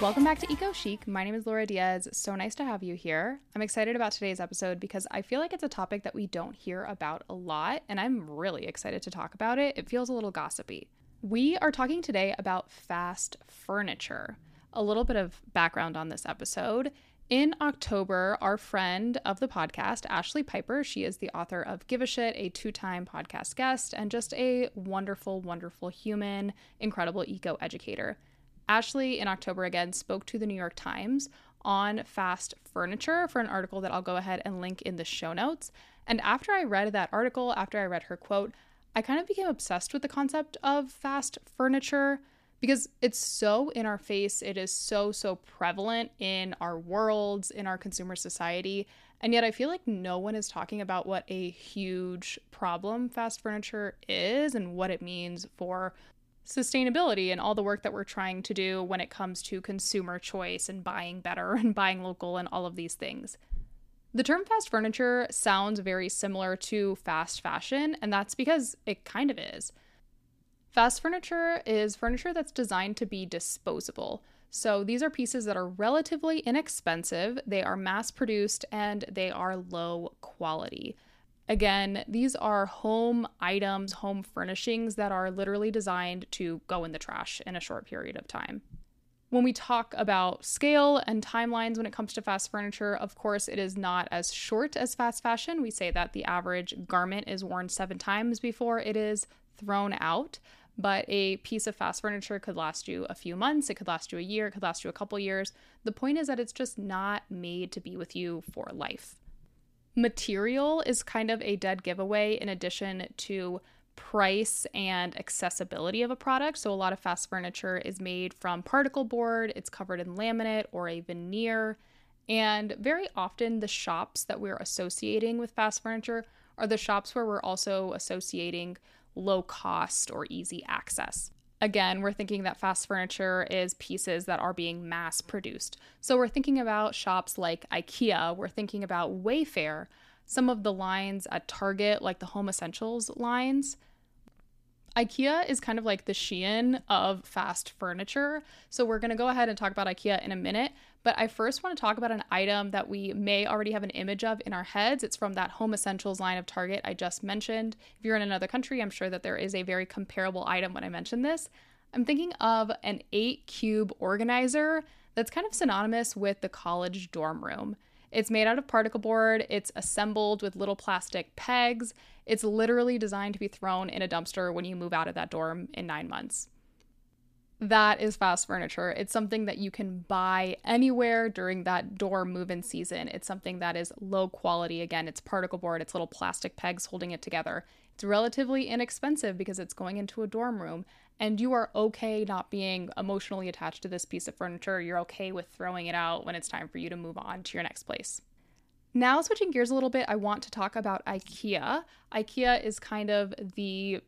Welcome back to Eco Chic. My name is Laura Diaz. So nice to have you here. I'm excited about today's episode because I feel like it's a topic that we don't hear about a lot, and I'm really excited to talk about it. It feels a little gossipy. We are talking today about fast furniture. A little bit of background on this episode. In October, our friend of the podcast, Ashley Piper, she is the author of Give a Shit, a two time podcast guest, and just a wonderful, wonderful human, incredible eco educator. Ashley, in October again, spoke to the New York Times on fast furniture for an article that I'll go ahead and link in the show notes. And after I read that article, after I read her quote, I kind of became obsessed with the concept of fast furniture because it's so in our face. It is so, so prevalent in our worlds, in our consumer society. And yet I feel like no one is talking about what a huge problem fast furniture is and what it means for sustainability and all the work that we're trying to do when it comes to consumer choice and buying better and buying local and all of these things. The term fast furniture sounds very similar to fast fashion, and that's because it kind of is. Fast furniture is furniture that's designed to be disposable. So these are pieces that are relatively inexpensive, they are mass produced, and they are low quality. Again, these are home items, home furnishings that are literally designed to go in the trash in a short period of time. When we talk about scale and timelines when it comes to fast furniture, of course, it is not as short as fast fashion. We say that the average garment is worn seven times before it is thrown out, but a piece of fast furniture could last you a few months, it could last you a year, it could last you a couple years. The point is that it's just not made to be with you for life. Material is kind of a dead giveaway in addition to price and accessibility of a product. So, a lot of fast furniture is made from particle board, it's covered in laminate or a veneer. And very often, the shops that we're associating with fast furniture are the shops where we're also associating low cost or easy access. Again, we're thinking that fast furniture is pieces that are being mass produced. So we're thinking about shops like IKEA, we're thinking about Wayfair, some of the lines at Target, like the Home Essentials lines. IKEA is kind of like the Shein of fast furniture. So we're going to go ahead and talk about IKEA in a minute. But I first want to talk about an item that we may already have an image of in our heads. It's from that Home Essentials line of Target I just mentioned. If you're in another country, I'm sure that there is a very comparable item when I mention this. I'm thinking of an eight cube organizer that's kind of synonymous with the college dorm room. It's made out of particle board, it's assembled with little plastic pegs. It's literally designed to be thrown in a dumpster when you move out of that dorm in nine months that is fast furniture. It's something that you can buy anywhere during that dorm move in season. It's something that is low quality. Again, it's particle board, it's little plastic pegs holding it together. It's relatively inexpensive because it's going into a dorm room, and you are okay not being emotionally attached to this piece of furniture. You're okay with throwing it out when it's time for you to move on to your next place. Now, switching gears a little bit, I want to talk about IKEA. IKEA is kind of the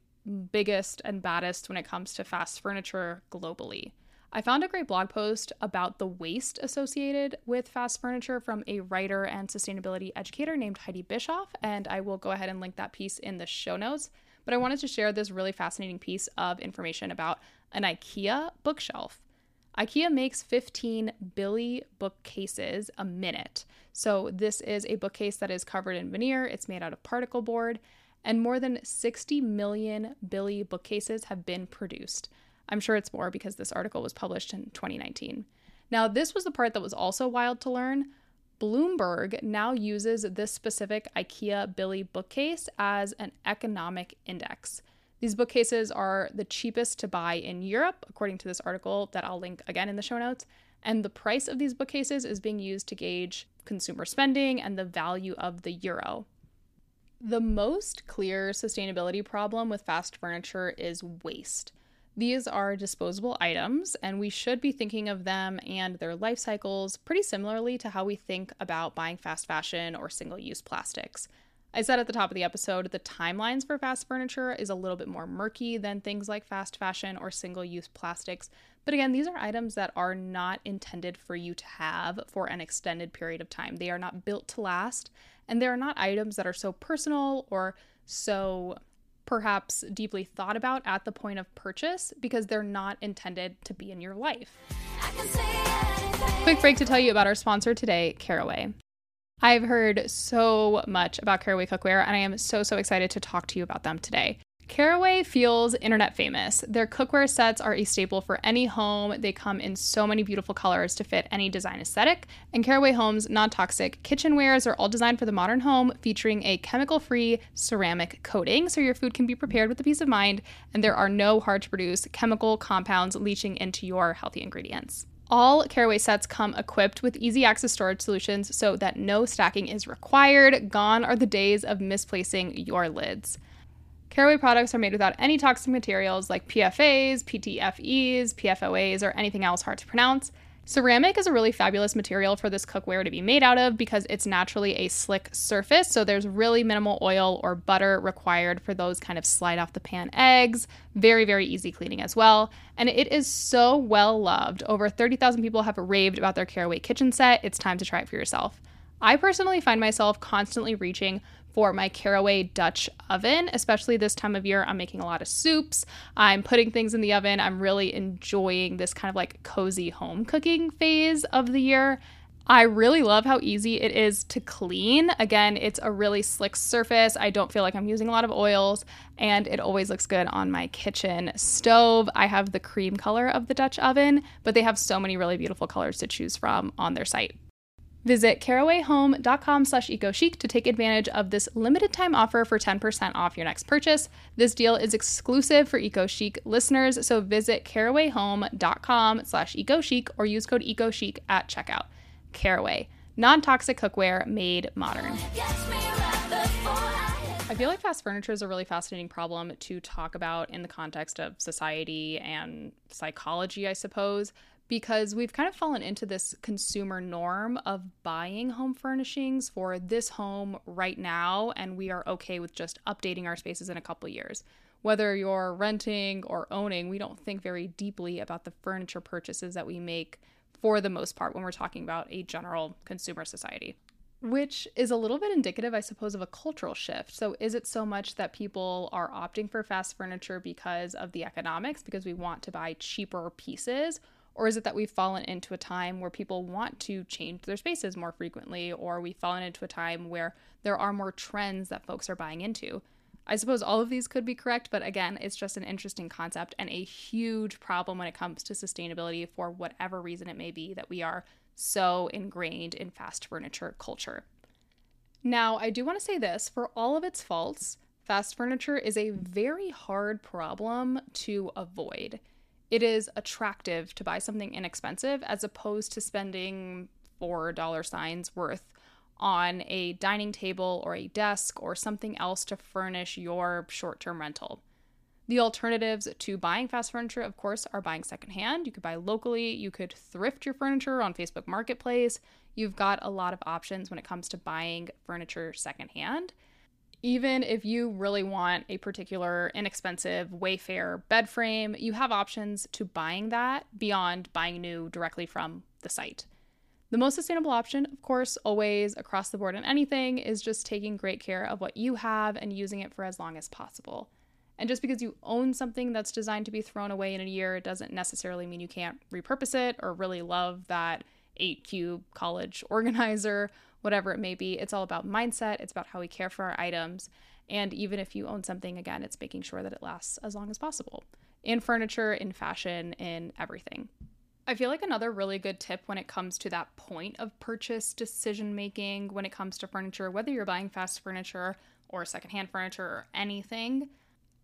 biggest and baddest when it comes to fast furniture globally. I found a great blog post about the waste associated with fast furniture from a writer and sustainability educator named Heidi Bischoff, and I will go ahead and link that piece in the show notes. But I wanted to share this really fascinating piece of information about an IKEA bookshelf. IKEA makes 15 Billy bookcases a minute. So, this is a bookcase that is covered in veneer, it's made out of particle board, and more than 60 million Billy bookcases have been produced. I'm sure it's more because this article was published in 2019. Now, this was the part that was also wild to learn. Bloomberg now uses this specific IKEA Billy bookcase as an economic index. These bookcases are the cheapest to buy in Europe, according to this article that I'll link again in the show notes. And the price of these bookcases is being used to gauge consumer spending and the value of the euro. The most clear sustainability problem with fast furniture is waste. These are disposable items, and we should be thinking of them and their life cycles pretty similarly to how we think about buying fast fashion or single use plastics. I said at the top of the episode, the timelines for fast furniture is a little bit more murky than things like fast fashion or single use plastics. But again, these are items that are not intended for you to have for an extended period of time. They are not built to last, and they are not items that are so personal or so perhaps deeply thought about at the point of purchase because they're not intended to be in your life. Quick break to tell you about our sponsor today, Caraway. I've heard so much about Caraway cookware, and I am so, so excited to talk to you about them today. Caraway feels internet famous. Their cookware sets are a staple for any home. They come in so many beautiful colors to fit any design aesthetic. And Caraway Home's non toxic kitchenwares are all designed for the modern home, featuring a chemical free ceramic coating so your food can be prepared with a peace of mind, and there are no hard to produce chemical compounds leaching into your healthy ingredients. All Caraway sets come equipped with easy access storage solutions so that no stacking is required. Gone are the days of misplacing your lids. Caraway products are made without any toxic materials like PFAs, PTFEs, PFOAs, or anything else hard to pronounce. Ceramic is a really fabulous material for this cookware to be made out of because it's naturally a slick surface, so there's really minimal oil or butter required for those kind of slide off the pan eggs. Very, very easy cleaning as well. And it is so well loved. Over 30,000 people have raved about their Caraway kitchen set. It's time to try it for yourself. I personally find myself constantly reaching for my Caraway Dutch oven, especially this time of year. I'm making a lot of soups, I'm putting things in the oven. I'm really enjoying this kind of like cozy home cooking phase of the year. I really love how easy it is to clean. Again, it's a really slick surface. I don't feel like I'm using a lot of oils, and it always looks good on my kitchen stove. I have the cream color of the Dutch oven, but they have so many really beautiful colors to choose from on their site. Visit carawayhome.com slash ecochic to take advantage of this limited time offer for 10% off your next purchase. This deal is exclusive for EcoChic listeners, so visit carawayhome.com slash ecochic or use code ecochic at checkout. Caraway, non-toxic cookware made modern. I feel like fast furniture is a really fascinating problem to talk about in the context of society and psychology, I suppose because we've kind of fallen into this consumer norm of buying home furnishings for this home right now, and we are okay with just updating our spaces in a couple years. Whether you're renting or owning, we don't think very deeply about the furniture purchases that we make for the most part when we're talking about a general consumer society. Which is a little bit indicative, I suppose, of a cultural shift. So, is it so much that people are opting for fast furniture because of the economics, because we want to buy cheaper pieces? Or is it that we've fallen into a time where people want to change their spaces more frequently, or we've fallen into a time where there are more trends that folks are buying into? I suppose all of these could be correct, but again, it's just an interesting concept and a huge problem when it comes to sustainability for whatever reason it may be that we are so ingrained in fast furniture culture. Now, I do want to say this for all of its faults, fast furniture is a very hard problem to avoid it is attractive to buy something inexpensive as opposed to spending four dollar signs worth on a dining table or a desk or something else to furnish your short term rental. The alternatives to buying fast furniture, of course, are buying secondhand. You could buy locally, you could thrift your furniture on Facebook Marketplace. You've got a lot of options when it comes to buying furniture secondhand even if you really want a particular inexpensive Wayfair bed frame, you have options to buying that beyond buying new directly from the site. The most sustainable option, of course, always across the board in anything, is just taking great care of what you have and using it for as long as possible. And just because you own something that's designed to be thrown away in a year it doesn't necessarily mean you can't repurpose it or really love that 8 cube college organizer whatever it may be. It's all about mindset, it's about how we care for our items. And even if you own something, again, it's making sure that it lasts as long as possible in furniture, in fashion, in everything. I feel like another really good tip when it comes to that point of purchase decision making, when it comes to furniture, whether you're buying fast furniture or secondhand furniture or anything,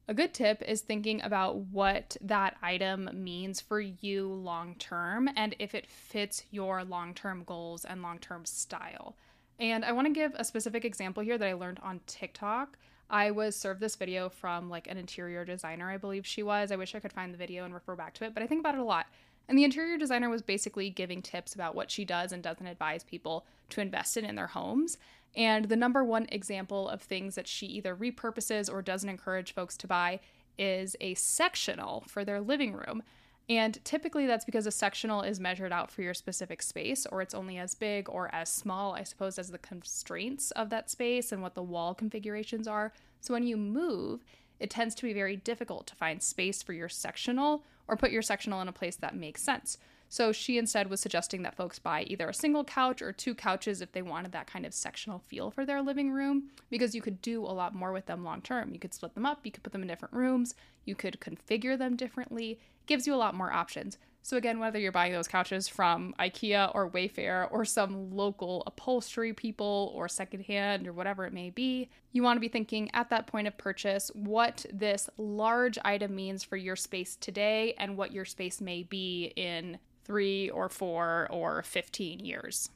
a good tip is thinking about what that item means for you long term and if it fits your long term goals and long term style. And I want to give a specific example here that I learned on TikTok. I was served this video from like an interior designer, I believe she was. I wish I could find the video and refer back to it, but I think about it a lot. And the interior designer was basically giving tips about what she does and doesn't advise people to invest in in their homes. And the number one example of things that she either repurposes or doesn't encourage folks to buy is a sectional for their living room. And typically that's because a sectional is measured out for your specific space, or it's only as big or as small, I suppose, as the constraints of that space and what the wall configurations are. So when you move, it tends to be very difficult to find space for your sectional or put your sectional in a place that makes sense. So she instead was suggesting that folks buy either a single couch or two couches if they wanted that kind of sectional feel for their living room, because you could do a lot more with them long term. You could split them up, you could put them in different rooms, you could configure them differently. It gives you a lot more options. So, again, whether you're buying those couches from IKEA or Wayfair or some local upholstery people or secondhand or whatever it may be, you want to be thinking at that point of purchase what this large item means for your space today and what your space may be in three or four or 15 years.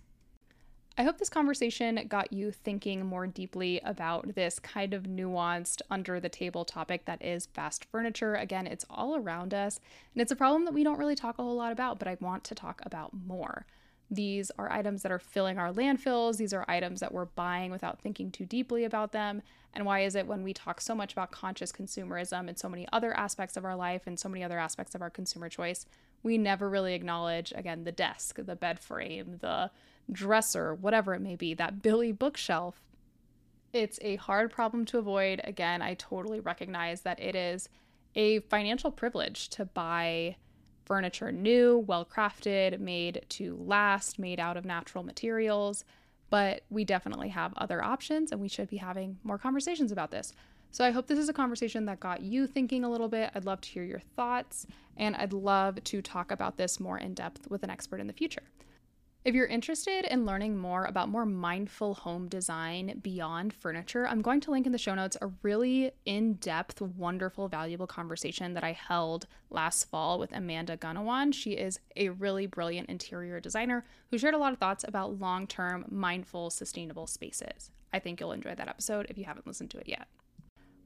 I hope this conversation got you thinking more deeply about this kind of nuanced, under the table topic that is fast furniture. Again, it's all around us, and it's a problem that we don't really talk a whole lot about, but I want to talk about more. These are items that are filling our landfills. These are items that we're buying without thinking too deeply about them. And why is it when we talk so much about conscious consumerism and so many other aspects of our life and so many other aspects of our consumer choice, we never really acknowledge, again, the desk, the bed frame, the dresser, whatever it may be, that Billy bookshelf. It's a hard problem to avoid. Again, I totally recognize that it is a financial privilege to buy furniture new, well crafted, made to last, made out of natural materials. But we definitely have other options, and we should be having more conversations about this. So I hope this is a conversation that got you thinking a little bit. I'd love to hear your thoughts, and I'd love to talk about this more in depth with an expert in the future. If you're interested in learning more about more mindful home design beyond furniture, I'm going to link in the show notes a really in depth, wonderful, valuable conversation that I held last fall with Amanda Gunawan. She is a really brilliant interior designer who shared a lot of thoughts about long term, mindful, sustainable spaces. I think you'll enjoy that episode if you haven't listened to it yet.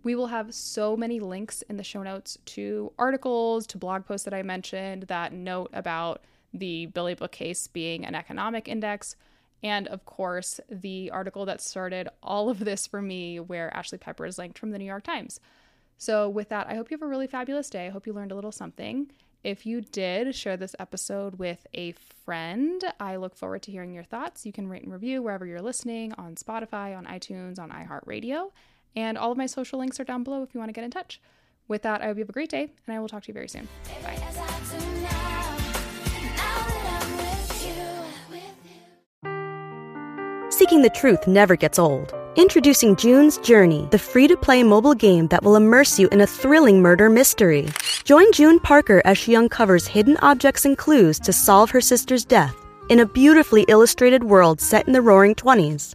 We will have so many links in the show notes to articles, to blog posts that I mentioned that note about the Billy bookcase being an economic index, and of course, the article that started all of this for me, where Ashley Piper is linked from the New York Times. So, with that, I hope you have a really fabulous day. I hope you learned a little something. If you did, share this episode with a friend. I look forward to hearing your thoughts. You can rate and review wherever you're listening on Spotify, on iTunes, on iHeartRadio. And all of my social links are down below if you want to get in touch. With that, I hope you have a great day, and I will talk to you very soon. Bye. Seeking the truth never gets old. Introducing June's Journey, the free to play mobile game that will immerse you in a thrilling murder mystery. Join June Parker as she uncovers hidden objects and clues to solve her sister's death in a beautifully illustrated world set in the roaring 20s.